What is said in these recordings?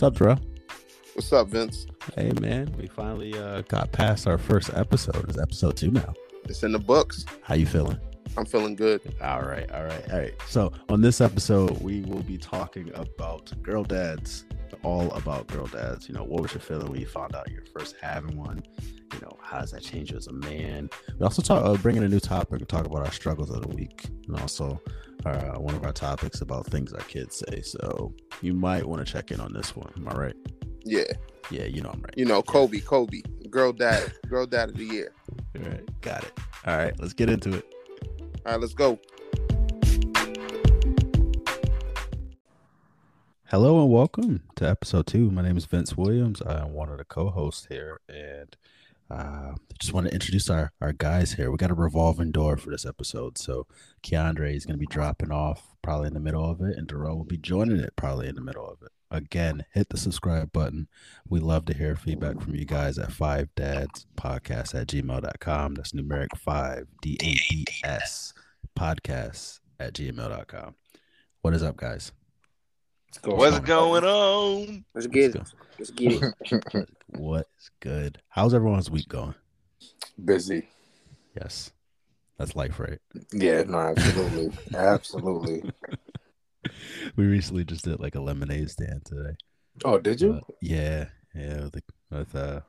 What's up, Dro? What's up, Vince? Hey, man. We finally uh, got past our first episode. It's episode two now. It's in the books. How you feeling? I'm feeling good. All right, all right, all right. So on this episode, we will be talking about girl dads, all about girl dads. You know, what was your feeling when you found out you're first having one? You know, how does that change you as a man? We also talk, uh, bring in a new topic and talk about our struggles of the week, and also uh, one of our topics about things our kids say. So you might want to check in on this one. Am I right? Yeah. Yeah, you know I'm right. You know, Kobe, Kobe, girl dad, girl dad of the year. All right, got it. All right, let's get into it. All right, let's go. Hello and welcome to episode two. My name is Vince Williams. I'm one of the co-hosts here, and uh, just want to introduce our our guys here. We got a revolving door for this episode, so Keandre is going to be dropping off probably in the middle of it, and Darrell will be joining it probably in the middle of it. Again, hit the subscribe button. We love to hear feedback from you guys at five dads podcast at gmail.com. That's numeric five D A D S podcast at gmail.com. What is up, guys? What's going on? Let's get Let's it. Let's get it. What is good? How's everyone's week going? Busy. Yes. That's life, right? Yeah, no, absolutely. absolutely. We recently just did like a lemonade stand today. Oh, did you? Uh, yeah, yeah, with, the, with uh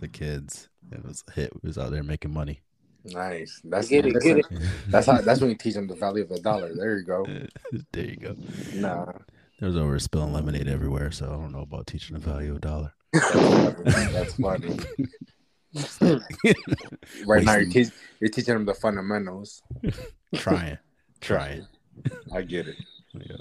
the kids. It was a hit. We was out there making money. nice. That's Get it, listen, get it. That's how that's when you teach them the value of a dollar. There you go. there you go. Nah. There was over spilling lemonade everywhere, so I don't know about teaching the value of a dollar. That's funny. That's funny. Right now you're, teach, you're teaching them the fundamentals. trying, trying. I get it. Yeah.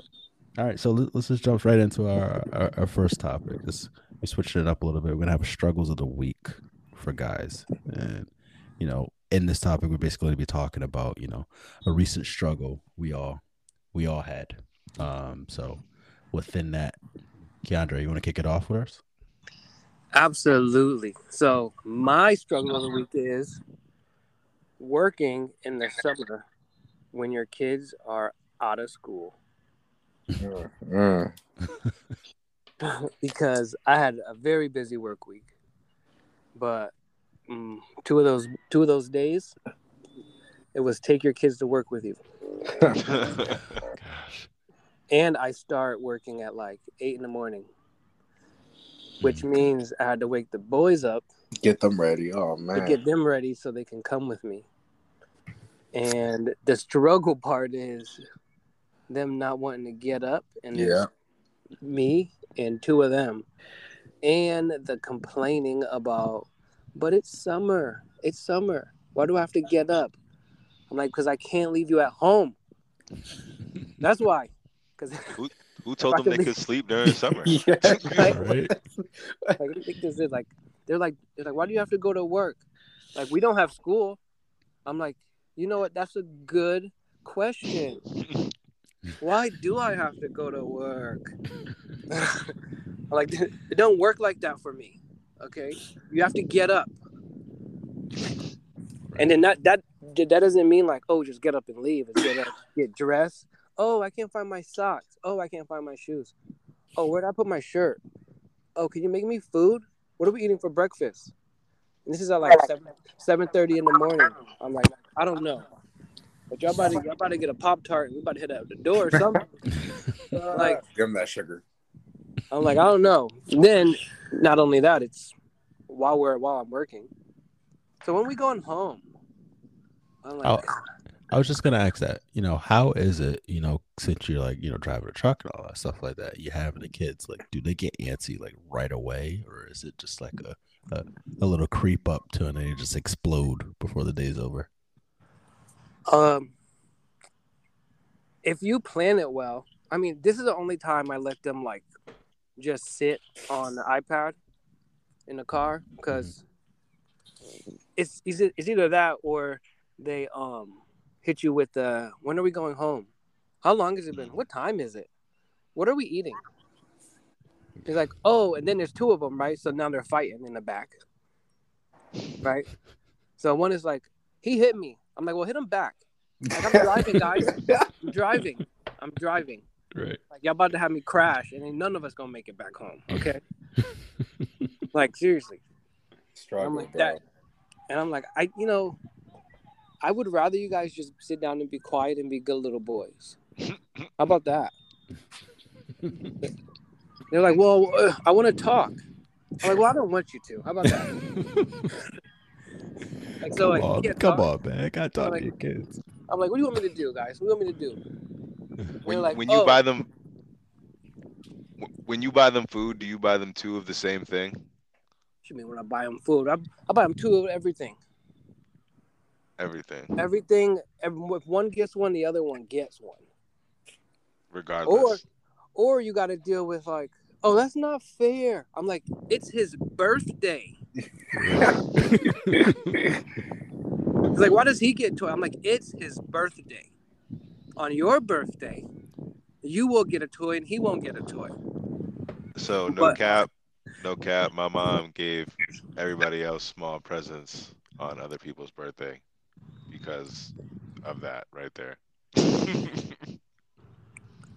All right, so let- let's just jump right into our, our, our first topic. This we switched it up a little bit. We're gonna have struggles of the week for guys, and you know, in this topic, we're basically gonna be talking about you know a recent struggle we all we all had. Um, so within that, Keandre, you want to kick it off with us? Absolutely. So my struggle of the week is working in the summer when your kids are out of school. Mm, mm. because I had a very busy work week. But mm, two of those two of those days, it was take your kids to work with you. Gosh, And I start working at like eight in the morning, which hmm. means I had to wake the boys up Get them ready. Oh to man. get them ready so they can come with me. And the struggle part is them not wanting to get up and Yeah. me and two of them. And the complaining about, but it's summer. It's summer. Why do I have to get up? I'm like, because I can't leave you at home. That's why. Because Who told them they leave- could sleep during summer? yeah. Right. right? like, I think this is like, they're like, they're like, why do you have to go to work? Like, we don't have school. I'm like, you know what? That's a good question. Why do I have to go to work? like, it don't work like that for me. Okay, you have to get up, and then that that that doesn't mean like, oh, just get up and leave. It's get up, get dressed. Oh, I can't find my socks. Oh, I can't find my shoes. Oh, where did I put my shirt? Oh, can you make me food? What are we eating for breakfast? And this is at like seven seven thirty in the morning. I'm like, I don't know. But y'all about to y'all about to get a pop tart and we about to hit out the door or something. like Give them that sugar. I'm like, I don't know. Then not only that, it's while we're while I'm working. So when we going home, I'm like, Oh. I was just gonna ask that. You know, how is it? You know, since you're like, you know, driving a truck and all that stuff like that, you having the kids. Like, do they get antsy like right away, or is it just like a a, a little creep up to and then you just explode before the day's over? Um, if you plan it well, I mean, this is the only time I let them like just sit on the iPad in the car because it's it's it's either that or they um hit you with the when are we going home? How long has it been? What time is it? What are we eating? He's like, oh, and then there's two of them, right? So now they're fighting in the back, right? So one is like, he hit me. I'm like, well, hit him back. Like, I'm driving, guys. I'm driving. I'm driving. Right. Like y'all about to have me crash, and then none of us gonna make it back home. Okay. like seriously. Struggle, I'm like bro. that, and I'm like, I, you know, I would rather you guys just sit down and be quiet and be good little boys. How about that? They're like, well, uh, I want to talk. I'm like, well, I don't want you to. How about that? Like, so, come like, on, come talk. on, man. I gotta talk Like- to your kids. I'm like, what do you want me to do, guys? What do you want me to do? When, like, when you "Oh." buy them, when you buy them food, do you buy them two of the same thing? What you mean when I buy them food? I, I buy them two of everything. Everything, Everything. Every, if one gets one, the other one gets one. regardless. Or you got to deal with like, oh, that's not fair. I'm like, it's his birthday. He's like, why does he get toy? I'm like, it's his birthday. On your birthday, you will get a toy and he won't get a toy. So no But- cap, no cap. My mom gave everybody else small presents on other people's birthday because of that right there.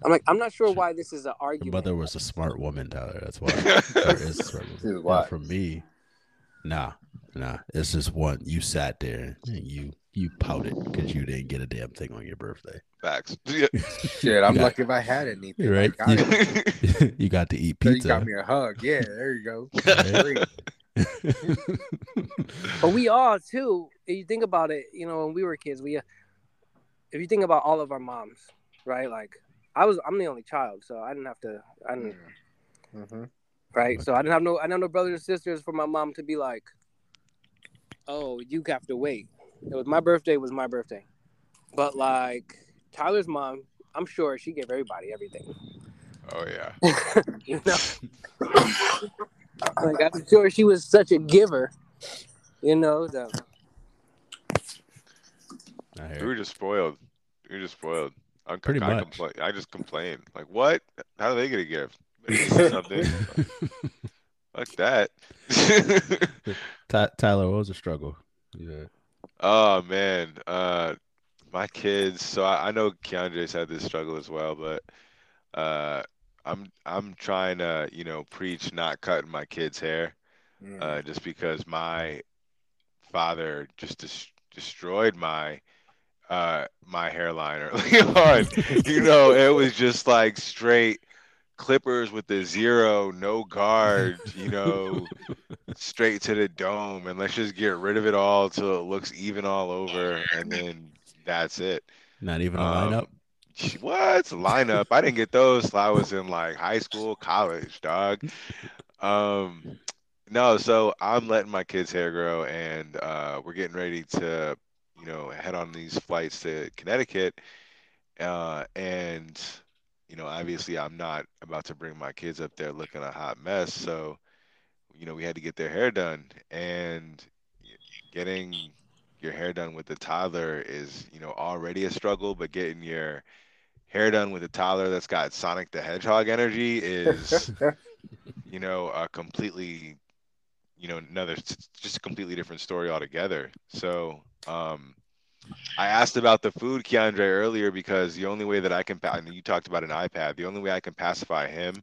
I'm like, I'm not sure why this is an argument. Your argument. mother was a smart woman, Tyler. That's why. There is a. This is And why. for me, nah, nah. It's just one. You sat there and you you pouted because you didn't get a damn thing on your birthday. Facts. Yeah. Shit, I'm Yeah. lucky if I had anything. You're right. I got it. you got to eat So you pizza. got me a hug. Yeah, there you go. But we all too. If you think about it, you know, when we were kids, we, uh, if you think about all of our moms, right? Like, I was, I'm the only child, so I didn't have to, I didn't, hmm right? So I didn't have no, I didn't have no brothers and sisters for my mom to be like, oh, you have to wait. It was my birthday was my birthday, but like Tyler's mom, I'm sure she gave everybody everything. oh yeah. You know, like I'm sure she was such a giver. You know, the, I We were just spoiled. We were just spoiled. I'm, Pretty I much. Complain, I just complain. Like, what? How do they get a gift? They something. Fuck that. Ty- Tyler, what was the struggle? Yeah. oh man, uh, my kids. So I, I know Keandre's had this struggle as well, but uh, I'm I'm trying to you know preach not cutting my kids' hair, Mm. uh, just because my father just des- destroyed my uh my hairline early on. you know, it was just like straight clippers with the zero, no guard, you know, straight to the dome, and let's just get rid of it all till it looks even all over, and then that's it. Not even a Um, lineup. What lineup? I didn't get those till I was in like high school, college, dog. Um, no, so I'm letting my kids' hair grow, and uh, we're getting ready to, you know, head on these flights to Connecticut. Uh, and you know, obviously, I'm not about to bring my kids up there looking a hot mess. So, you know, we had to get their hair done, and getting your hair done with the toddler is, you know, already a struggle, but getting your hair done with a toddler that's got Sonic the Hedgehog energy is, you know, a completely, you know, another just a completely different story altogether. So, um, I asked about the food, Keandre, earlier because the only way that I can, and you talked about an iPad, the only way I can pacify him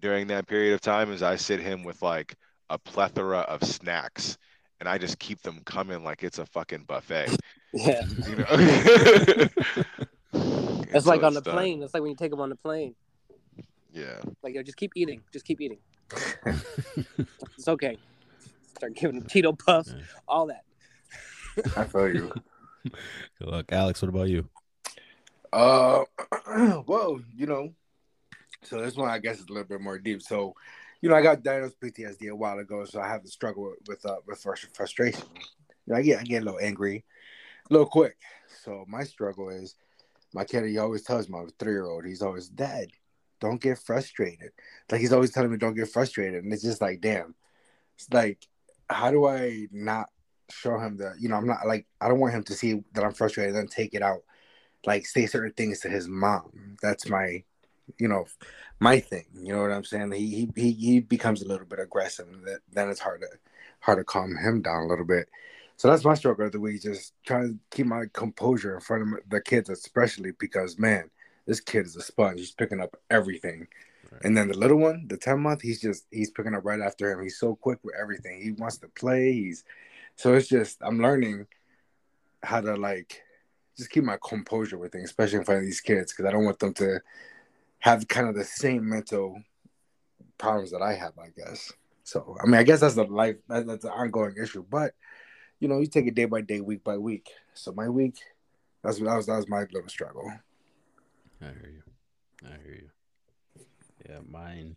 during that period of time is I sit him with like a plethora of snacks and I just keep them coming like it's a fucking buffet. yeah, You know? it's like So on the done. plane. It's like when you take them on the plane. Yeah. Like, yo, just keep eating. Just keep eating. It's okay. Start giving them Tito puffs, Yeah. all that. I feel you. Good luck, Alex. What about you? Uh, well, you know, so this one I guess is a little bit more deep. So, you know, I got diagnosed PTSD a while ago, so I have to struggle with with, uh, with frustration. You know, I get I get a little angry, a little quick. So my struggle is my kid. He always tells my three year old, he's always, Dad, don't get frustrated. Like he's always telling me, don't get frustrated, and it's just like, damn. It's like, how do I not show him that? You know, I'm not like I don't want him to see that I'm frustrated and then take it out like say certain things to his mom. That's my, you know, my thing. You know what I'm saying? He he he, becomes a little bit aggressive, and that, then it's hard to hard to calm him down a little bit. So that's my struggle of the week. Just trying to keep my composure in front of the kids, especially because man, this kid is a sponge. He's picking up everything. Right. And then the little one, the 10 month, he's just he's picking up right after him. He's so quick with everything. He wants to play. He's so it's just I'm learning how to like just keep my composure with things, especially in front of these kids, because I don't want them to have kind of the same mental problems that I have, I guess. So I mean, I guess that's the life that's an ongoing issue. But you know, you take it day by day, week by week. So my week, that's that was that was my little struggle. I hear you. I hear you. Yeah, mine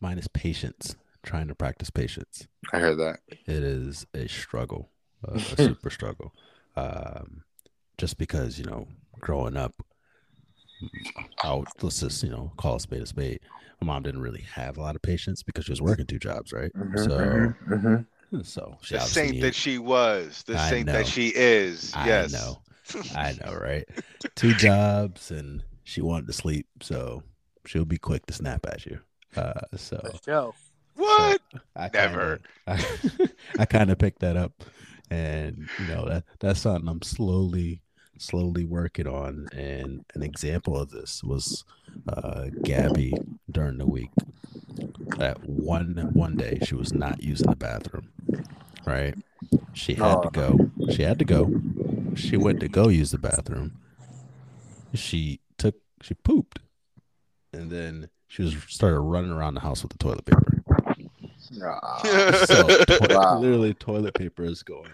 mine is patience. Trying to practice patience. I heard that. It is a struggle, a, a super struggle. Um, just because you know, growing up, I'll let's just you know call a spade a spade. My mom didn't really have a lot of patience because she was working two jobs, right? Mhm, So, mhm, mhm. So The saint that she was, the I saint know. that she is. Yes. I yes. know. I know, right? Two jobs, and she wanted to sleep, so she'll be quick to snap at you. Uh, so For sure. What? I Never. Kinda, I, I kind of picked that up, and you know that that's something I'm slowly, slowly working on. And an example of this was uh, Gabby during the week. That one one day she was not using the bathroom, right? She had to Oh. go. She had to go. She went to go use the bathroom. She took. She pooped, and then she was started running around the house with the toilet paper. Ah, So to- Wow. literally toilet paper is going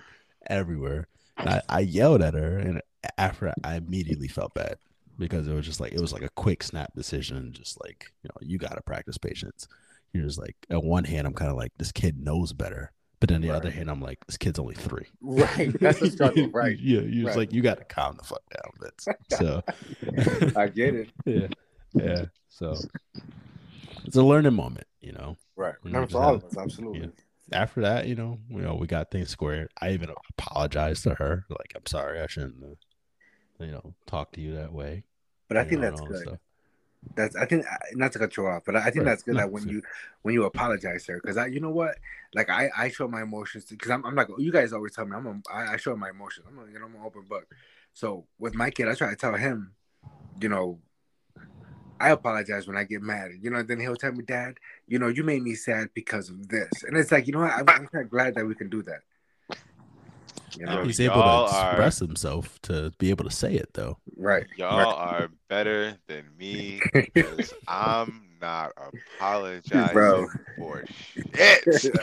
everywhere. And I, I yelled at her and after I immediately felt bad because it was just like it was like a quick snap decision, just like, you know, you gotta practice patience. You're just like at one hand, I'm kind of like, this kid knows better. But on the other hand, I'm like, this kid's only three. right. That's a struggle, right? Yeah, you're Right. like, you gotta calm the fuck down, Vince. So I get it. yeah. Yeah. So it's a learning moment, you know. Right. You No, just for all of us, absolutely. after that, you know, you oh, know, we got things squared. I even apologized to her, like, I'm sorry, I shouldn't, you know, talk to you that way. But I think know, that's and all that good. stuff. That's I think uh, not to cut you off, but I think Right. that's good that when you when you apologize sir, because I you know what, like I I show my emotions because I'm I'm not you guys always tell me I'm a, I, I show my emotions. I'm a, you know I'm an open book, so with my kid I try to tell him, you know, I apologize when I get mad, you know, then he'll tell me, Dad, you know, you made me sad because of this, and it's like you know what, I'm, I'm kinda glad that we can do that. You know, He's able to y'all are- express himself to be able to say it, though. right? Y'all right. are better than me because I'm not apologizing Bro. for shit.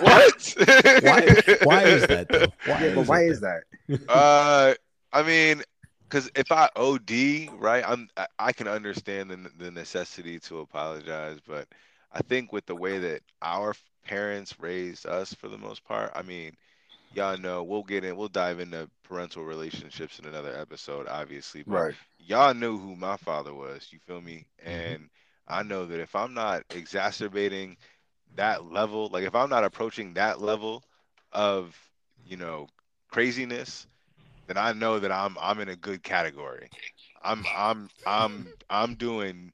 what? Why? Why is that though? Why Yeah, but is why it is that? Uh, I mean, because if I OD, right, I'm I, I can understand the the necessity to apologize, but I think with the way that our parents raised us, for the most part, I mean, y'all know we'll get in, we'll dive into parental relationships in another episode, obviously, but Right. y'all knew who my father was. You feel me? Mhm. And I know that if I'm not exacerbating that level, like if I'm not approaching that level of, you know, craziness, then I know that I'm I'm in a good category. I'm I'm I'm I'm doing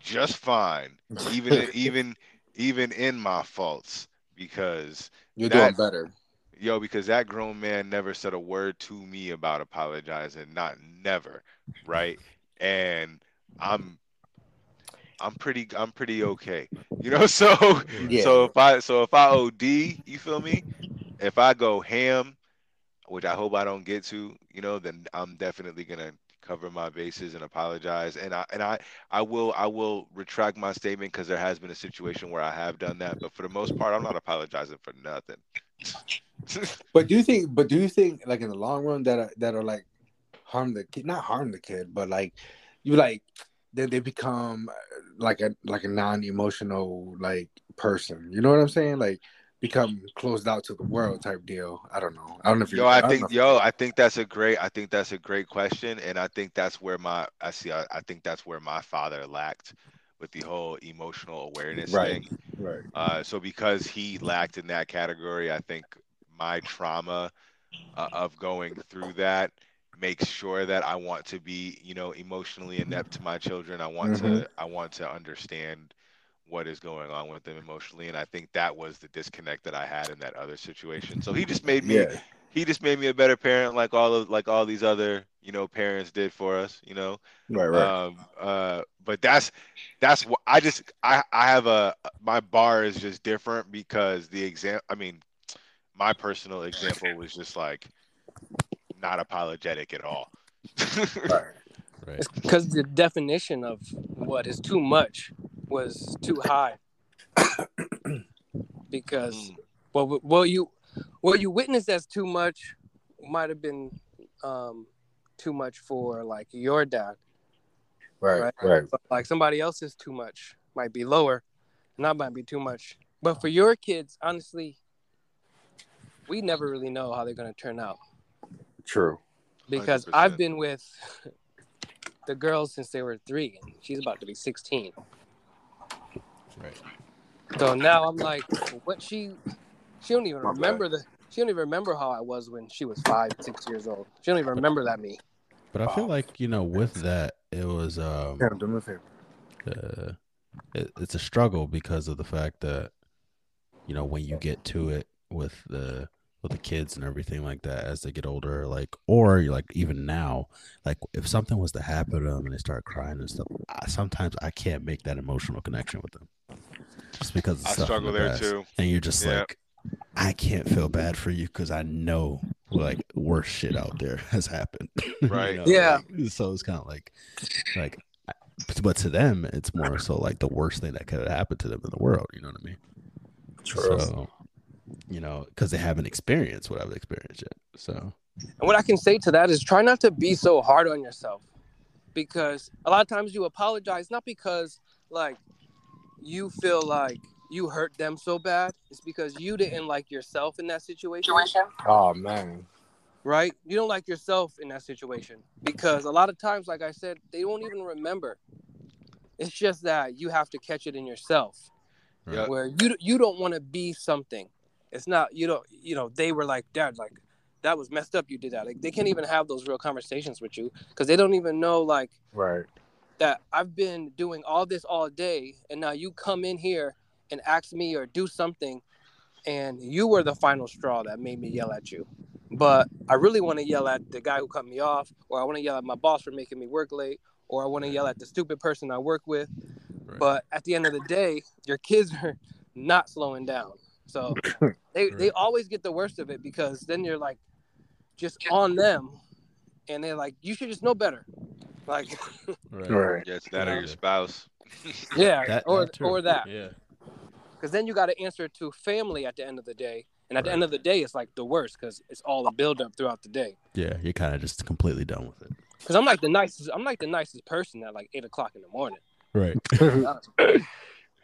just fine, even even even in my faults, because You're that- doing better. Yo, because that grown man never said a word to me about apologizing, not never, right? And I'm I'm pretty I'm pretty okay. You know, so Yeah. so if I so if I OD, you feel me? If I go ham, which I hope I don't get to, you know, then I'm definitely gonna cover my bases and apologize. And I and I I will I will retract my statement because there has been a situation where I have done that. But for the most part, I'm not apologizing for nothing. But do you think? But do you think, like in the long run, that are, that are like harm the kid, not harm the kid, but like you like then they become uh, like a like a non-emotional like person. You know what I'm saying? Like become closed out to the world type deal. I don't know. I don't know if you. Yo, I don't think yo, I think that's a great I think that's a great question. And I think that's where my I see I, I think that's where my father lacked with the whole emotional awareness Right. thing. Right. Uh, so because he lacked in that category, I think my trauma uh, of going through that makes sure that I want to be, you know, emotionally inept to my children. I want to, I want to understand what is going on with them emotionally, and I think that was the disconnect that I had in that other situation. So he just made me, Yeah. he just made me a better parent, like all of like all these other you know parents did for us. You know. Right, right. Um, uh, but that's that's what I just I I have a my bar is just different because the exam. I mean, my personal example was just like not apologetic at all. right. Right. because the definition of what is too much was too high. because Mm. well, well, you what you witnessed as too much might have been um, too much for like your dad, Right, Right. right. but like somebody else's too much might be lower, and that might be too much. But for your kids, honestly, we never really know how they're gonna turn out True. because 100%. I've been with the girls since they were three, and she's about to be sixteen. Right. So now I'm like, what she, she don't even My bad. remember the, she don't even remember how I was when she was five, six years old. She don't even remember that me. But I feel like you know, with that, it was um, Yeah, do me a favor. uh, it, it's a struggle because of the fact that you know when you get to it with the with the kids and everything like that as they get older like or like even now like if something was to happen to them and they start crying and stuff I, sometimes i can't make that emotional connection with them just because of I stuff struggle the there past. too. and you're just Yeah. like i can't feel bad for you because i know like worse shit out there has happened You Right. know, Yeah. like, so it's kind of like like but to them it's more so like the worst thing that could have happened to them in the world you know what i mean True. so you know because they haven't experienced what i've experienced yet so And what I can say to that is try not to be so hard on yourself because a lot of times you apologize, not because like you feel like you hurt them so bad. It's because you didn't like yourself in that situation. Oh man. right? You don't like yourself in that situation because a lot of times, like I said, they won't even remember. It's just that you have to catch it in yourself, Yeah. where you you don't want to be something. It's not you don't you know they were like dad like that was messed up you did that like they can't even have those real conversations with you because they don't even know like Right. that I've been doing all this all day and now you come in here and ask me or do something and you were the final straw that made me yell at you. But I really want to yell at the guy who cut me off or I want to yell at my boss for making me work late or I want to yell at the stupid person I work with. Right. But at the end of the day, your kids are not slowing down. So they, they always get the worst of it because then you're like just on them and they're like, you should just know better. Like right, Right. Yeah, it's that or your spouse. Yeah, That- or too. or that, yeah because then you got to answer to family at the end of the day, and at the end of the day, it's like the worst because it's all a build up throughout the day. yeah you're kind of just completely done with it Because I'm like the nicest, I'm like the nicest person at like eight o'clock in the morning. right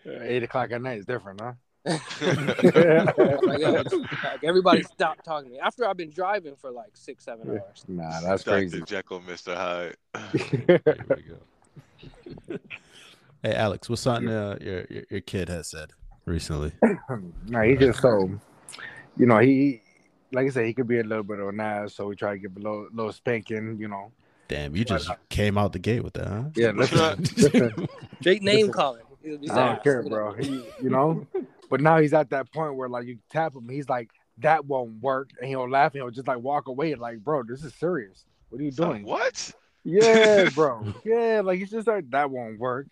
Eight o'clock at night is different, huh? Like, yo, like, everybody stop talking to me after I've been driving for like six, seven hours. Nah, that's Dr. crazy. Jekyll, Mr. Hyde. There we go. hey alex what's something uh, your, your your kid has said recently no, he just so you know, he like I said, he could be a little bit of an ass, so we try to give a little little spanking, you know. damn you just came out the gate with that huh Yeah, listen, listen Straight name Listen, calling. He's I don't care, bro. He, you know, but now he's at that point where like you tap him, he's like, that won't work, and he'll laugh and he'll just like walk away, like, bro, this is serious. What are you doing? What? Yeah, bro. Yeah, like he's just like that won't work.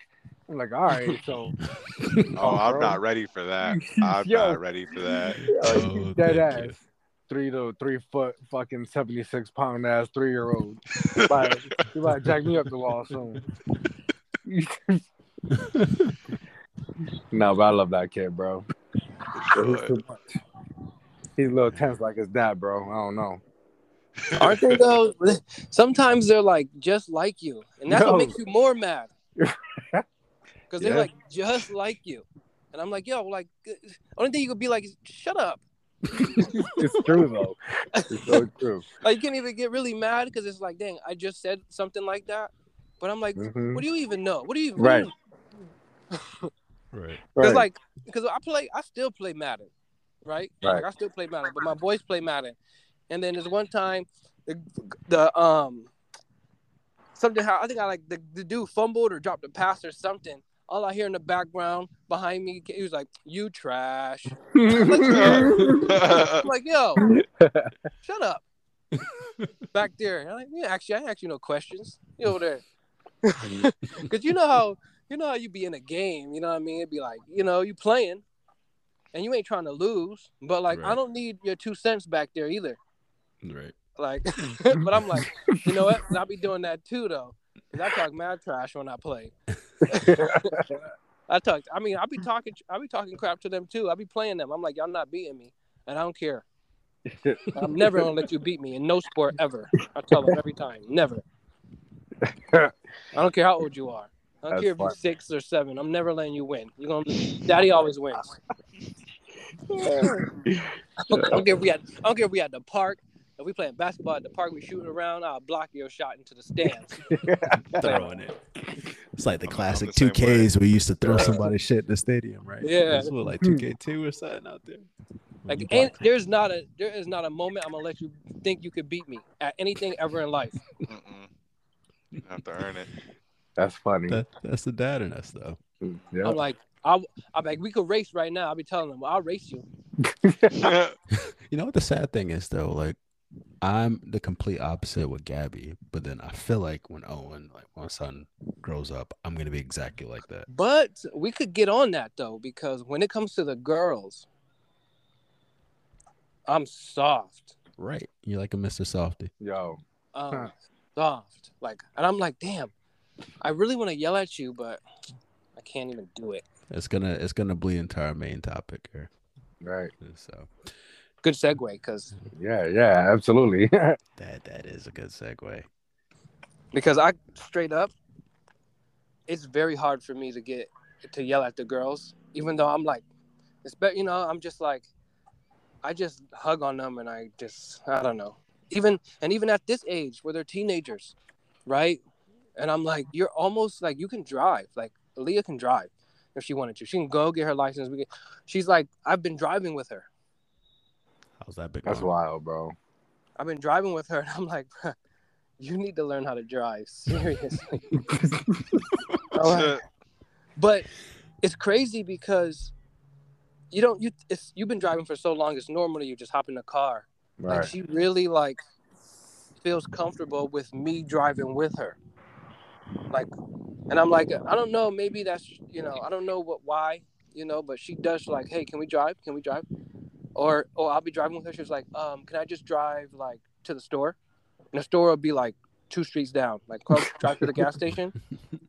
I'm like, all right, so oh, oh, I'm bro. not ready for that. I'm Yo. not ready for that. Oh, he's dead you. ass. Three to three foot fucking seventy six pound ass three year old. You about you about to jack me up the wall soon. No, but I love that kid, bro. He's too much. He's a little tense like his dad, bro. I don't know. Aren't they though? Sometimes they're like just like you, and that's No. what makes you more mad. Because they're Yeah. like just like you, and I'm like, yo, like, only thing you could be like, is shut up. it's true though. It's so true. Like you can't even get really mad because it's like, dang, I just said something like that, but I'm like, Mhm. what do you even know? What do you? Right. Right Because Right. like, because I play, I still play Madden, right? Right. Like I still play Madden, but my boys play Madden, and then there's one time, the, the um, something how I think I like the, the dude fumbled or dropped a pass or something. all I hear in the background behind me, he was like, "You trash." Uh, I'm like, "Yo, shut up." Back there, I'm like, yeah, actually, I ain't ask you no questions. You over there, because you know how you know how you be in a game. You know what I mean? It'd be like, you know, you playing, and you ain't trying to lose, but like, I don't need your two cents back there either. Right. Like, but I'm like, you know what? I'll be doing that too, though. 'Cause I talk mad trash when I play. I talk. I mean, I'll be talking. I'll be talking crap to them too. I'll be playing them. I'm like, y'all not beating me, and I don't care. I'm never gonna let you beat me in no sport ever. I tell them every time, never. I don't care how old you are. I don't care if you're six or seven. I'm never letting you win. You're gonna. Daddy always wins. I don't care if we had. I don't care if we at the park. If we playing basketball at the park, we shooting around. I'll block your shot into the stands. Throwing it. It's like the I'm- I'm classic the same two way. Ks we used to throw somebody shit in the stadium, right? Yeah. It's what, like two K two or something out there. Like, ain't, there's not a there is not a moment I'm gonna let you think you could beat me at anything ever in life. Mm-mm. You have to earn it. That's funny. that, that's the dad in us, though. Yeah. I'm like, I, I'm like, we could race right now. I'll be telling them, well, I'll race you. You know what the sad thing is though, like I'm the complete opposite with Gabby, but then I feel like when Owen, like my son, grows up, I'm gonna be exactly like that. But we could get on that though, because when it comes to the girls, I'm soft. Right. You're like a Mr. Softy. Yo. Um, Huh. soft. Like, and I'm like, damn, I really want to yell at you, but I can't even do it. It's gonna it's gonna bleed into our main topic here. Right. So Good segue, because Yeah. Yeah. Absolutely. that that is a good segue. because I straight up, it's very hard for me to get to yell at the girls, even though I'm like, it's better, you know, I'm just like, I just hug on them and I just, I don't know, even and even at this age where they're teenagers, right? And I'm like, you're almost like you can drive, like Leah can drive if she wanted to. She can go get her license. We can, she's like, I've been driving with her. How's that big? That's one? wild, bro. I've been driving with her, and I'm like, you need to learn how to drive seriously. but it's crazy because you don't you it's you've been driving for so long. It's normal that you just hop in the car. Like Right. she really like feels comfortable with me driving with her. Like, and I'm like, I don't know. Maybe that's you know, I don't know what why you know, but she does like, hey, can we drive? Can we drive? Or or I'll be driving with her. She's like, um, can I just drive like to the store? And the store will be like two streets down. Like, drive to the gas station.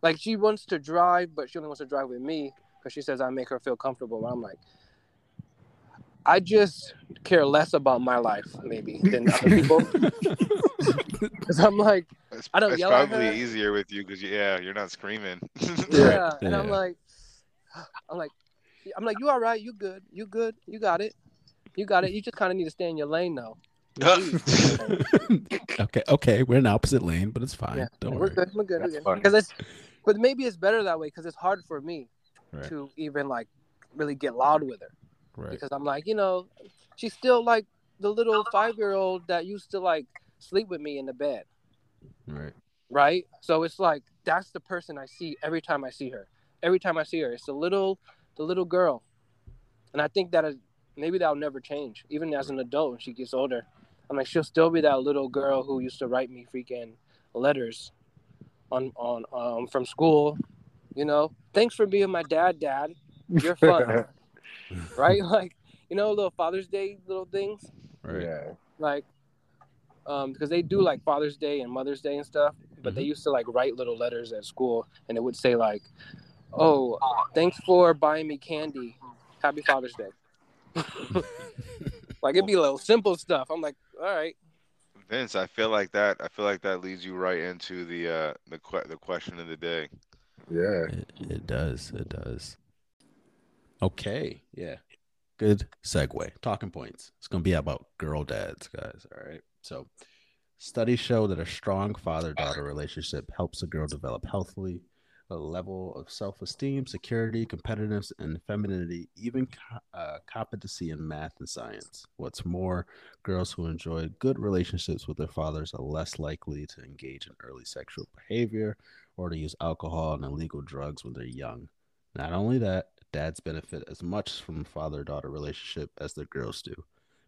Like she wants to drive, but she only wants to drive with me because she says I make her feel comfortable. And I'm like, I just care less about my life maybe than other people. Because I'm like, It's, I don't it's yell at probably her. easier with you because yeah, you're not screaming. yeah, and I'm like, I'm like, I'm like, you all right? You good? You good? You got it? You got it? You just kind of need to stay in your lane though. okay, okay, we're in opposite lane, but it's fine. Yeah, Don't we're worry. good. We're good. That's We're good. Because it's, but maybe it's better that way because it's hard for me Right. to even like really get loud with her. Right. because I'm like, you know, she's still like the little five year old that used to like sleep with me in the bed, Right. right? So it's like that's the person I see every time I see her. Every time I see her, it's the little, the little girl, and I think that is maybe that'll never change, even as an adult when she gets older. I'm like, she'll still be that little girl who used to write me freaking letters on on um from school, you know. Thanks for being my dad, Dad. You're fun, right? Like, you know, little Father's Day little things Right. Yeah. like um because they do like father's day and mother's day and stuff but they used to like write little letters at school and it would say like oh thanks for buying me candy happy father's day like it'd be little simple stuff i'm like all right Vince, I feel like that. I feel like that leads you right into the uh the que- the question of the day. Yeah. It, it does. It does. Okay. Yeah. Good segue. Talking points. It's going to be about girl dads, guys. All right. So, studies show that a strong father daughter relationship helps a girl develop healthily, a level of self esteem, security, competitiveness, and femininity, even uh, competency in math and science. What's more, girls who enjoy good relationships with their fathers are less likely to engage in early sexual behavior or to use alcohol and illegal drugs when they're young. Not only that, dads benefit as much from father daughter relationship as the girls do.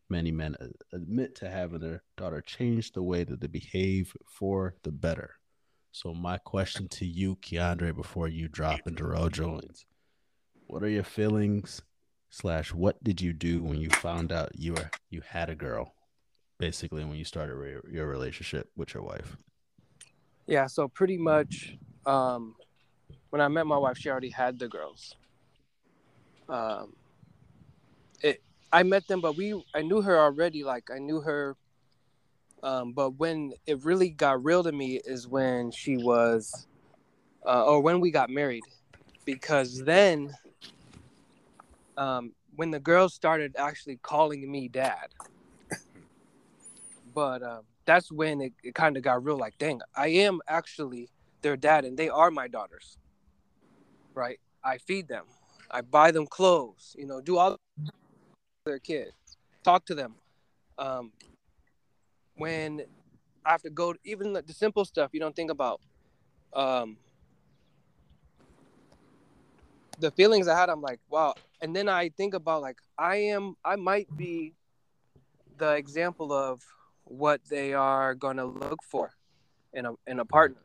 Many men admit to having their daughter change the way that they behave for the better. So, my question to you, Keandre, before you drop and Darrell joins, what are your feelings? Slash, what did you do when you found out you were you had a girl? Basically, when you started re- your relationship with your wife. Yeah, so pretty much um, when I met my wife, she already had the girls. Um, it I met them, but we I knew her already. Like I knew her, um, but when it really got real to me is when she was, uh, or when we got married, because then, um, when the girls started actually calling me dad, but um, that's when it, it kind of got real. Like, dang, I am actually their dad, and they are my daughters. Right? I feed them, I buy them clothes. You know, do all their kids, talk to them. Um, when I have to go, even the, the simple stuff you don't think about. Um, the feelings I had, I'm like, wow. And then I think about like I am, I might be the example of what they are gonna look for in a in a partner.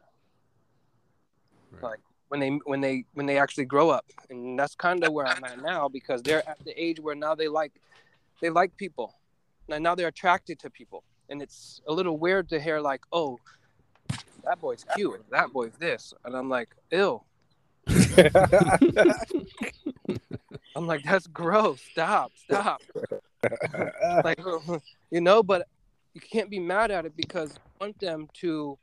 Right. Like when they when they when they actually grow up, and that's kind of where I'm at now because they're at the age where now they like they like people, and now they're attracted to people, and it's a little weird to hear like, oh, that boy's cute, that boy's this, and I'm like, ill I'm like, that's gross. Stop, stop. like you know but you can't be mad at it because you want them to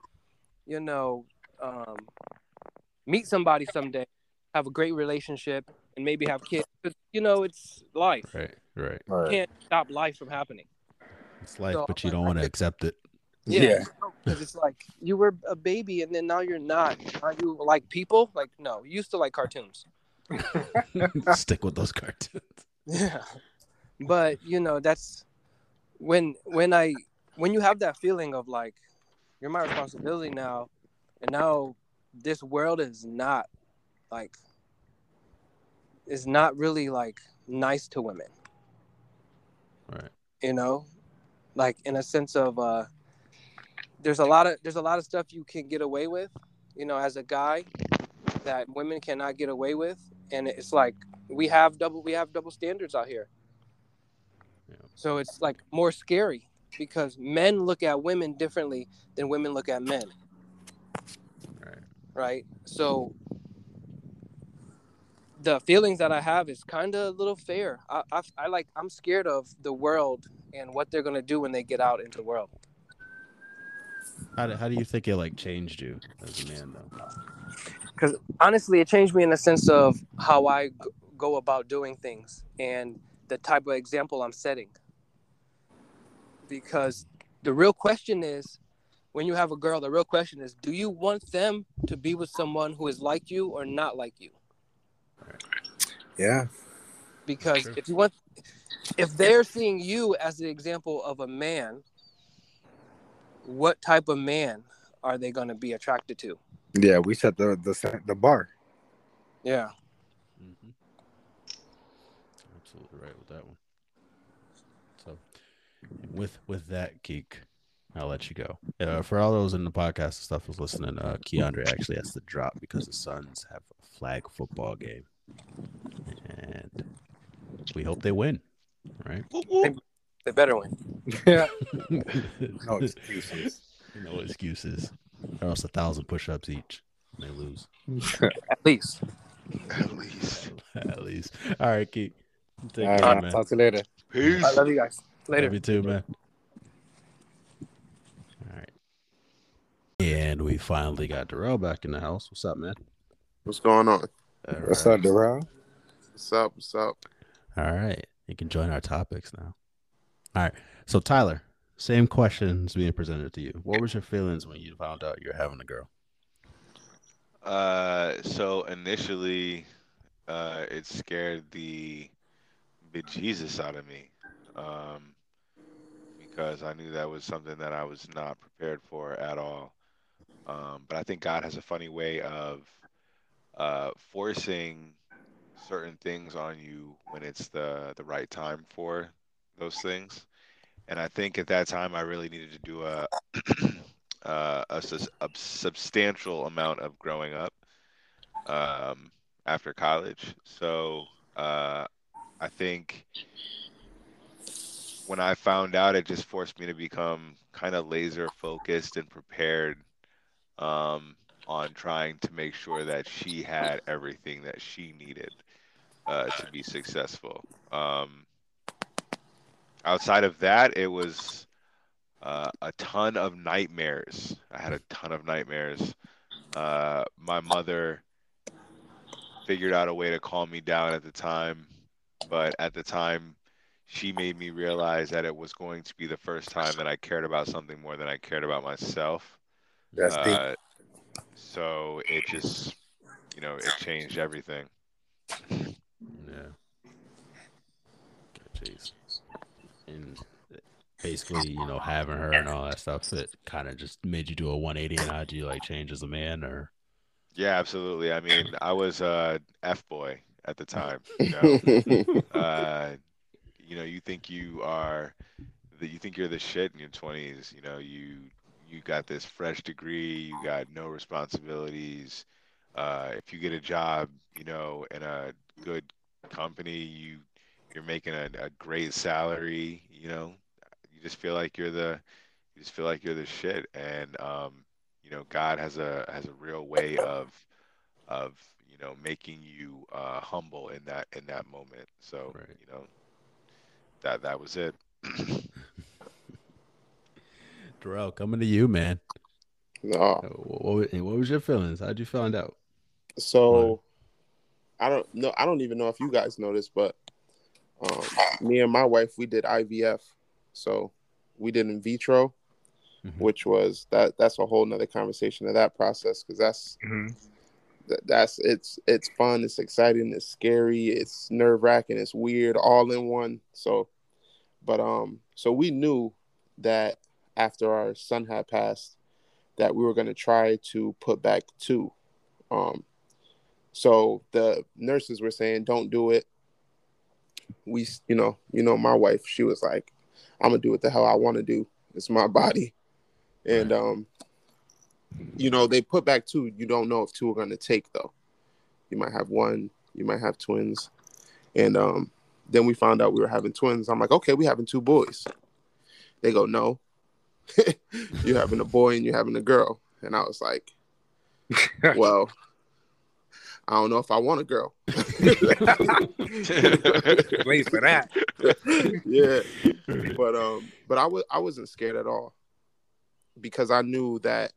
you know um, meet somebody someday have a great relationship and maybe have kids 'Cause, you know it's life Right, right. you can't stop life from happening It's life, So, but you don't want to accept it. Yeah. because it's like you were a baby and then now you're not are you like people like no you used to like cartoons Stick with those cartoons. Yeah. But you know, that's when when I when you have that feeling of like you're my responsibility now and now this world is not like is not really like nice to women. Right. You know? Like in a sense of uh there's a lot of there's a lot of stuff you can get away with, you know, as a guy that women cannot get away with and it's like we have double we have double standards out here. Yeah. So it's like more scary because men look at women differently than women look at men, Right. So the feelings that I have is kind of a little fair. I, I, I like I'm scared of the world and what they're gonna do when they get out into the world. How do, how do you think it like changed you as a man though? because honestly it changed me in the sense of how i g- go about doing things and the type of example i'm setting because the real question is when you have a girl the real question is do you want them to be with someone who is like you or not like you Yeah. because if you want if they're seeing you as the example of a man what type of man are they going to be attracted to Yeah. We set the the the bar. yeah Mm-hmm. Absolutely right with that one. So, with with that geek, I'll let you go. Uh, for all those in the podcast and stuff who's listening, uh, Keandre actually has to drop because the Suns have a flag football game, and we hope they win. Right? Whoop, whoop. they better win Yeah. no No excuses. No excuses. Or else a thousand push-ups each. and They lose. at least At least. At least. All right, Keith. Take All care, right, man. talk to you later. Peace. i love you guys later Love you too, man. All right. And we finally got Darrell back in the house. What's up, man? What's going on? All What's right. up, Darrell? What's up? What's up? All right. You can join our topics now. All right. So, Tyler, same questions being presented to you. What was your feelings when you found out you're having a girl? Uh, so initially, uh, it scared the bejesus out of me, um, because I knew that was something that I was not prepared for at all. Um, but I think God has a funny way of uh, forcing certain things on you when it's the the right time for those things. And I think at that time I really needed to do a uh, a, a substantial amount of growing up um, after college. So uh, I think when I found out, it just forced me to become kind of laser focused and prepared um, on trying to make sure that she had everything that she needed uh, to be successful. Um, outside of that, it was uh, a ton of nightmares. I had a ton of nightmares. Uh, my mother figured out a way to calm me down at the time, but at the time, she made me realize that it was going to be the first time that I cared about something more than I cared about myself. That's deep. Uh, so it just, you know, it changed everything. Yeah. Jeez. And basically, you know, having her and all that stuff, it kind of just made you do a 180 and how'd you like change as a man or? Yeah, absolutely. I mean, I was a F boy at the time. You know, uh, you know, you think you are that you think you're the shit in your 20s. You know, you you got this fresh degree, you got no responsibilities. Uh, if you get a job, you know, in a good company, you you're making a, a great salary. You know, you just feel like you're the you just feel like you're the shit. And um, you know, God has a has a real way of of you know making you uh, humble in that in that moment. So Right. you know, that that was it. Darrell, coming to you, man. no. What, what, what was your feelings? How'd you find out? So I don't know. I don't even know if you guys know this, but um, me and my wife we did IVF. So we did in vitro, Mhm. which was that. That's a whole nother conversation of that process because that's Mhm. that, that's it's it's fun, it's exciting, it's scary, it's nerve wracking, it's weird, all in one. So, but um, so we knew that after our son had passed, that we were going to try to put back two. Um, so the nurses were saying, "Don't do it." We, you know, you know, my wife, she was like, "I'm gonna do what the hell I want to do. It's my body," and um, you know, they put back two. You don't know if two are gonna take though. You might have one. You might have twins, and um, then we found out we were having twins. I'm like, okay, we having two boys. They go, no, you're having a boy and you're having a girl, and I was like, well, I don't know if I want a girl. Wait for that. yeah, but um, but I was I wasn't scared at all because I knew that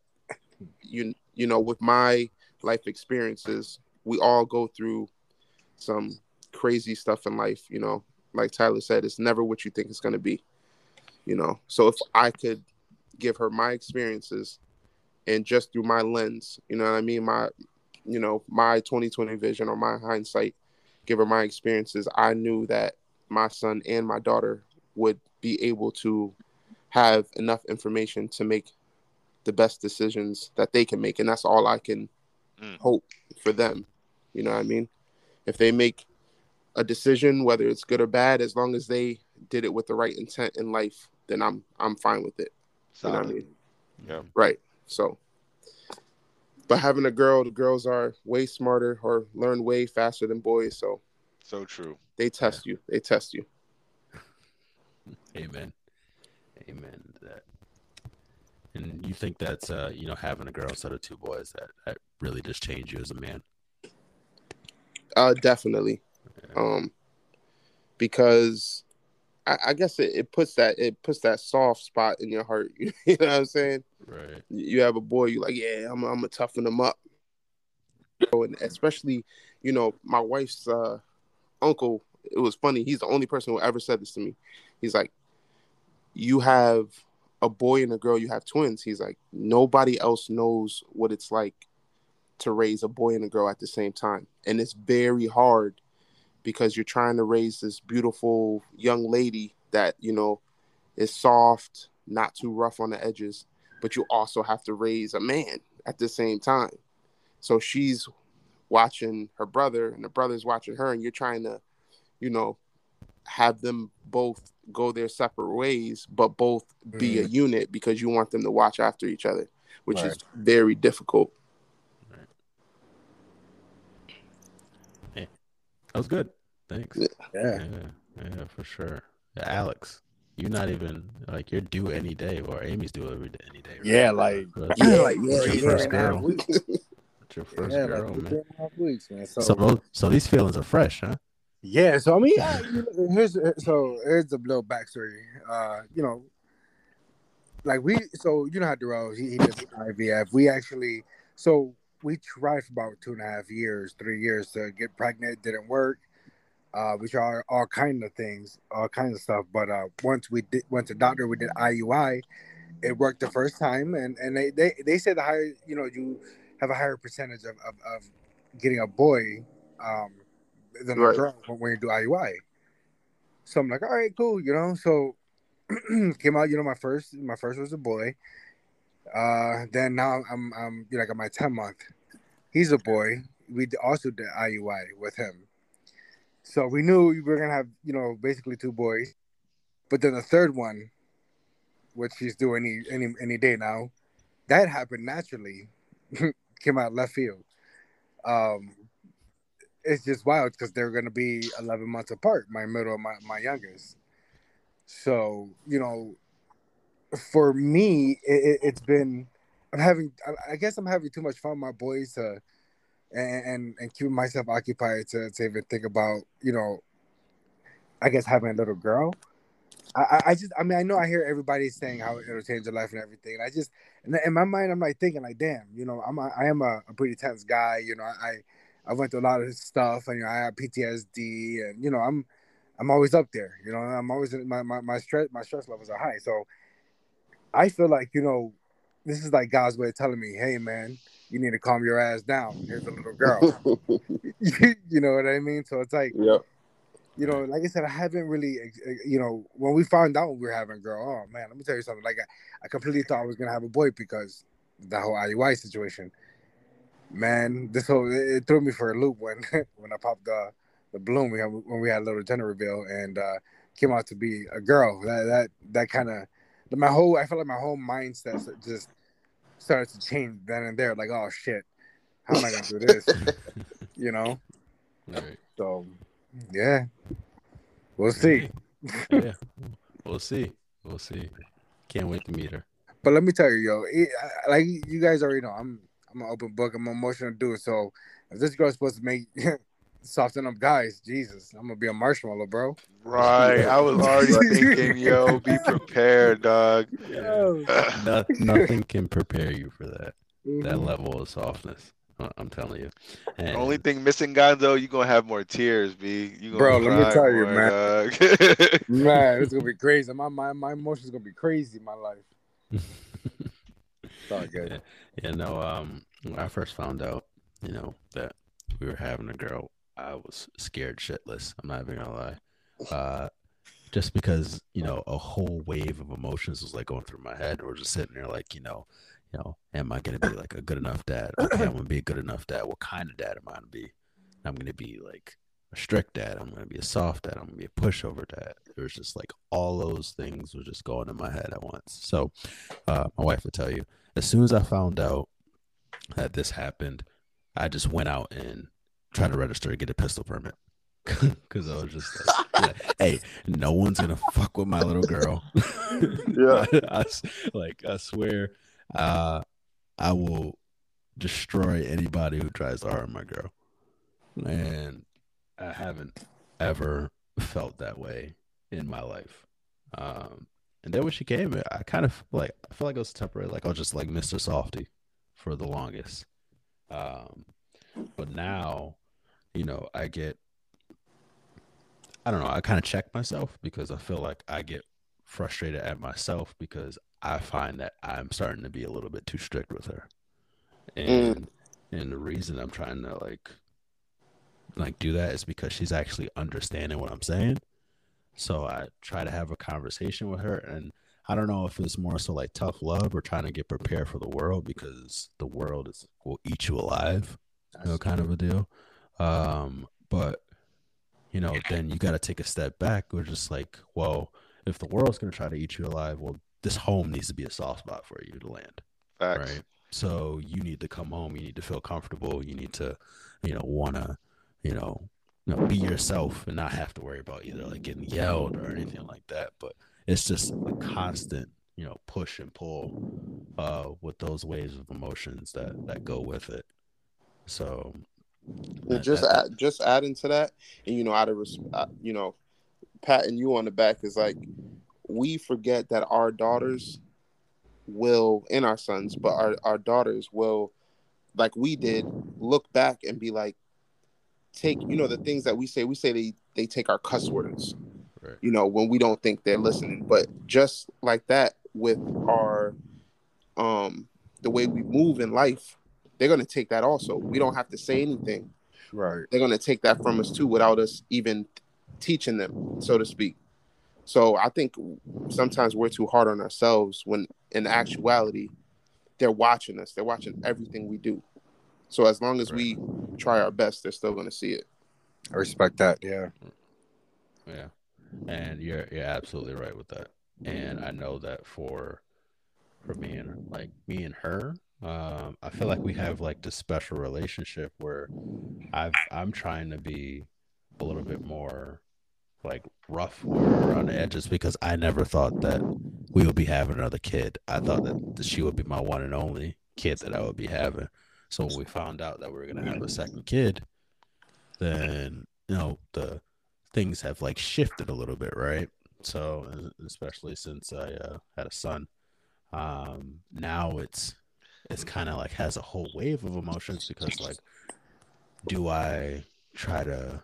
you you know with my life experiences, we all go through some crazy stuff in life. You know, like Tyler said, it's never what you think it's going to be. You know, so if I could give her my experiences and just through my lens, you know what I mean, my you know my 2020 vision or my hindsight, give her my experiences, I knew that my son and my daughter would be able to have enough information to make the best decisions that they can make and that's all i can Mm. hope for them you know what i mean? If they make a decision whether it's good or bad as long as they did it with the right intent in life then i'm i'm fine with it you know what i mean Yeah. right so but having a girl the girls are way smarter or learn way faster than boys so So true. they test you they test you Amen. Amen to that. And you think that's uh, you know, having a girl instead of two boys that that really just changed you as a man. Uh, definitely. Um, because I, I guess it, it puts that it puts that soft spot in your heart. You know what I'm saying? Right. You have a boy, you like, yeah, I'm, I'm gonna toughen him up. And especially, you know, my wife's uh, uncle. It was funny. He's the only person who ever said this to me. He's like, you have a boy and a girl. You have twins. He's like, nobody else knows what it's like to raise a boy and a girl at the same time. And it's very hard because you're trying to raise this beautiful young lady that, you know, is soft, not too rough on the edges, but you also have to raise a man at the same time. So she's watching her brother and the brother's watching her and you're trying to you know have them both go their separate ways but both be a Mhm. unit because you want them to watch after each other which Right. is very difficult That was good. Thanks. Yeah. Yeah. Yeah, yeah, for sure. Yeah, Alex, you're not even like you're due any day, or Amy's due every day, any day. right? Yeah, like That's, Yeah, like yeah, that's your yeah, first and a half girl. weeks. That's your first yeah, girl, like man. three and a half weeks, man. So, So, so these feelings are fresh, huh? yeah, so I mean, uh, here's so here's the little backstory. Uh, you know, like we, so you know how Darrell he, he did IVF. We actually, so we tried for about two and a half years, three years to get pregnant. Didn't work. Uh, we tried all kind of things, all kinds of stuff. But uh, once we did, went to doctor, we did IUI. It worked the first time, and and they they, they said the higher, you know, you have a higher percentage of of, of getting a boy um, than Right. a girl when you do IUI. So I'm like, all right, cool, you know. So came out, you know, my first my first was a boy. Uh, then now I'm I'm you know, like at my 10 month. He's a boy. We also did IUI with him. So we knew we were gonna have, you know, basically two boys. But then the third one, which he's due any any any day now, that happened naturally. Came out left field. Um it's just wild because they're gonna be 11 months apart, my middle and my, my youngest. So you know, for me, it, it's been I'm having I, I guess I'm having too much fun with my boys to and and, keeping myself occupied to, to even think about you know I guess having a little girl. I, I- just I mean I know I hear everybody saying how it'll change their life and everything, and I just in, in my mind I'm like thinking like damn you know I'm a, I am a, a pretty tense guy you know I I went through a lot of stuff and you know I have PTSD and you know I'm I'm always up there you know I'm always my my, my stress my stress levels are high so I feel like you know this is like God's way of telling me hey man you need to calm your ass down here's a little girl you know what I mean so it's like yep you know, like I said, I haven't really, you know, when we found out we were having a girl, oh man, let me tell you something. Like, I, I completely thought I was gonna have a boy because the whole IUI situation. Man, this whole it, it threw me for a loop when when I popped the the balloon we had when we had a little gender reveal and uh came out to be a girl. That that that kind of my whole I felt like my whole mindset just started to change then and there. Like, oh shit, how am I gonna do this? you know. Right. So, yeah, we'll see. yeah, we'll see. We'll see. Can't wait to meet her. But let me tell you, yo, it, I- like you guys already know, I'm I'm an open book. I'm an emotional dude. So if this girl's supposed to make soften up guys, Jesus, I'm gonna be a marshmallow, bro. Right. I was already thinking, yo, be prepared, dog. No, nothing can prepare you for that. That Mhm. level of softness. I- I'm telling you. And Only thing missing, Gonzo, you gonna have more tears, B. You gonna Bro, let me tell you, more, man. dog. Man, it's gonna be crazy. My my my emotions gonna be crazy in my life. It's all good. yeah, yeah, no. Um, when I first found out, you know, that we were having a girl, I was scared shitless. I'm not even gonna lie. Uh, just because you know a whole wave of emotions was like going through my head. We're just sitting there, like you know, you know, am I gonna be like a good enough dad? Okay, I'm gonna be a good enough dad. What kind of dad am I gonna be? I'm gonna be like a strict dad. I'm gonna be a soft dad. I'm gonna be a pushover dad. It was just like all those things were just going in my head at once. So, uh, my wife would tell you as soon as I found out that this happened, I just went out and tried to register to get a pistol permit because I was just like, like, "Hey, no one's gonna fuck with my little girl." Yeah. I s- like I swear, uh, I will destroy anybody who tries to harm my girl, and I haven't ever felt that way in my life. Um, and then when she came, I kind of like I feel like it was temporary. Like I was just like Mr. Softy for the longest. Um, but now, you know, I get I don't know, I kind of check myself because I feel like I get frustrated at myself because I find that I'm starting to be a little bit too strict with her. Mm. And and the reason I'm trying to like like do that is because she's actually understanding what I'm saying. So I try to have a conversation with her and I don't know if it's more so like tough love or trying to get prepared for the world because the world is will eat you alive. you know, kind of a deal. Um, but you know, then you got to take a step back. We're just like, well, if the world's gonna try to eat you alive, well, this home needs to be a soft spot for you to land, Facts. right? So you need to come home. You need to feel comfortable. You need to, you know, wanna, you know, you know, be yourself and not have to worry about either like getting yelled or anything like that. But it's just a constant, you know, push and pull uh, with those waves of emotions that that go with it. So And just add, just adding to that, and you know, out of res- uh, you know, patting you on the back is like we forget that our daughters will, and our sons, but our our daughters will, like we did, look back and be like, take you know the things that we say. We say they they take our cuss words, Right. you know, when we don't think they're listening. But just like that with our um the way we move in life, they're gonna take that also. We don't have to say anything Right. they're going to take that from us too without us even teaching them so to speak so i think sometimes we're too hard on ourselves when in actuality they're watching us they're watching everything we do so as long as we try our best they're still going to see it I respect that. Yeah. Yeah, and you're you're absolutely right with that. And I know that for for me and like me and her, um, I feel like we have like this special relationship where I've I'm trying to be a little bit more like rough around the edges because I never thought that we would be having another kid. I thought that she would be my one and only kid that I would be having. So when we found out that we were gonna have a second kid, then you know the things have like shifted a little bit, right? So especially since I uh, had a son, um, now it's it's kind of like has a whole wave of emotions because like, do I try to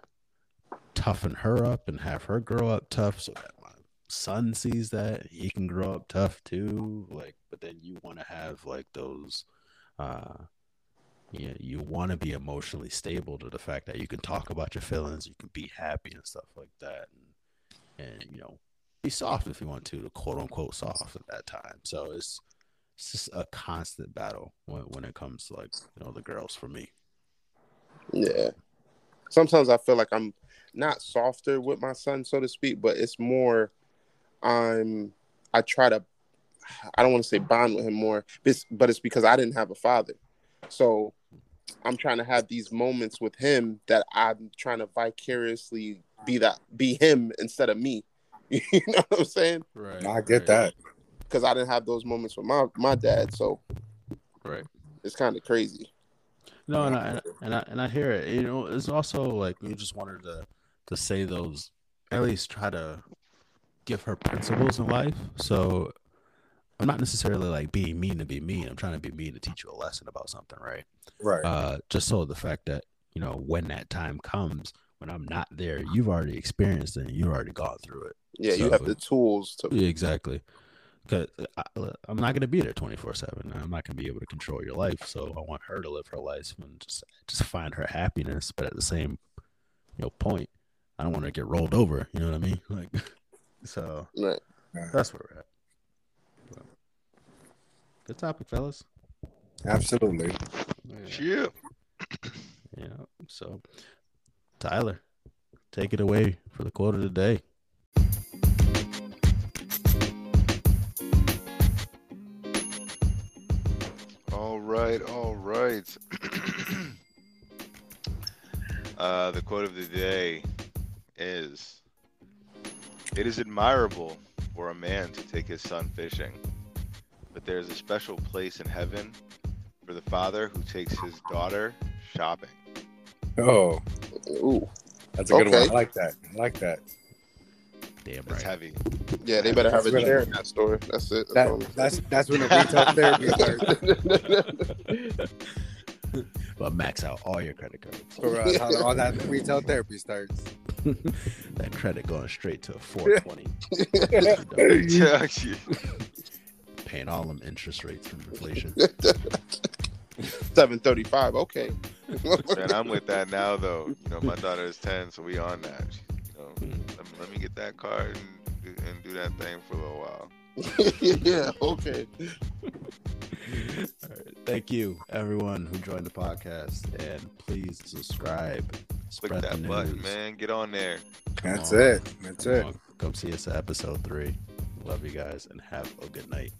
toughen her up and have her grow up tough so that my son sees that he can grow up tough too? Like, but then you want to have like those. Uh, you, you want to be emotionally stable to the fact that you can talk about your feelings, you can be happy and stuff like that, and, and you know, be soft if you want to, the quote unquote soft at that time. So it's it's just a constant battle when when it comes to like you know the girls for me. yeah sometimes i feel like i'm not softer with my son so to speak but it's more i'm i try to i don't want to say bond with him more but it's, but it's because i didn't have a father so i'm trying to have these moments with him that i'm trying to vicariously be that be him instead of me you know what i'm saying Right. I get that. Because i didn't have those moments with my my dad so Right. it's kind of crazy No, and I and I and I hear it. You know, it's also like you just wanted to to say those. At least try to give her principles in life. So I'm not necessarily like being mean to be mean. I'm trying to be mean to teach you a lesson about something, right? Right. Uh, just so the fact that you know when that time comes, when I'm not there, you've already experienced it. and You've already gone through it. yeah you have the tools to Yeah, exactly. Because I'm not going to be there 24 seven. I'm not going to be able to control your life. So I want her to live her life and just just find her happiness. But at the same, you know, point, I don't want to get rolled over. You know what I mean? Like, so right that's where we're at. But, good topic, fellas. Absolutely. Yeah. Shit. yeah. So, Tyler, take it away for the quote of the day. All right. uh, the quote of the day is It is admirable for a man to take his son fishing, but there is a special place in heaven for the father who takes his daughter shopping. Oh, Ooh. that's a good one. I like that. I like that. Damn That's right. heavy. Yeah, they better have a That's really- chair in that store. That's it. That, that's that's when the retail therapy starts. But max out all your credit cards. For how all that retail therapy starts. that credit going straight to 420. Yeah. Paying all them interest rates from inflation. Seven thirty-five. Okay. Man, I'm with that now, though. You know, my daughter is 10, so we on that. You let me, let me get that card and, do- and do that thing for a little while. yeah, okay. All right. Thank you, everyone who joined the podcast, and please subscribe. Click that button, news. man. Get on there. Come That's on. it. That's Come it. on. Come see us at episode three. Love you guys and have a good night.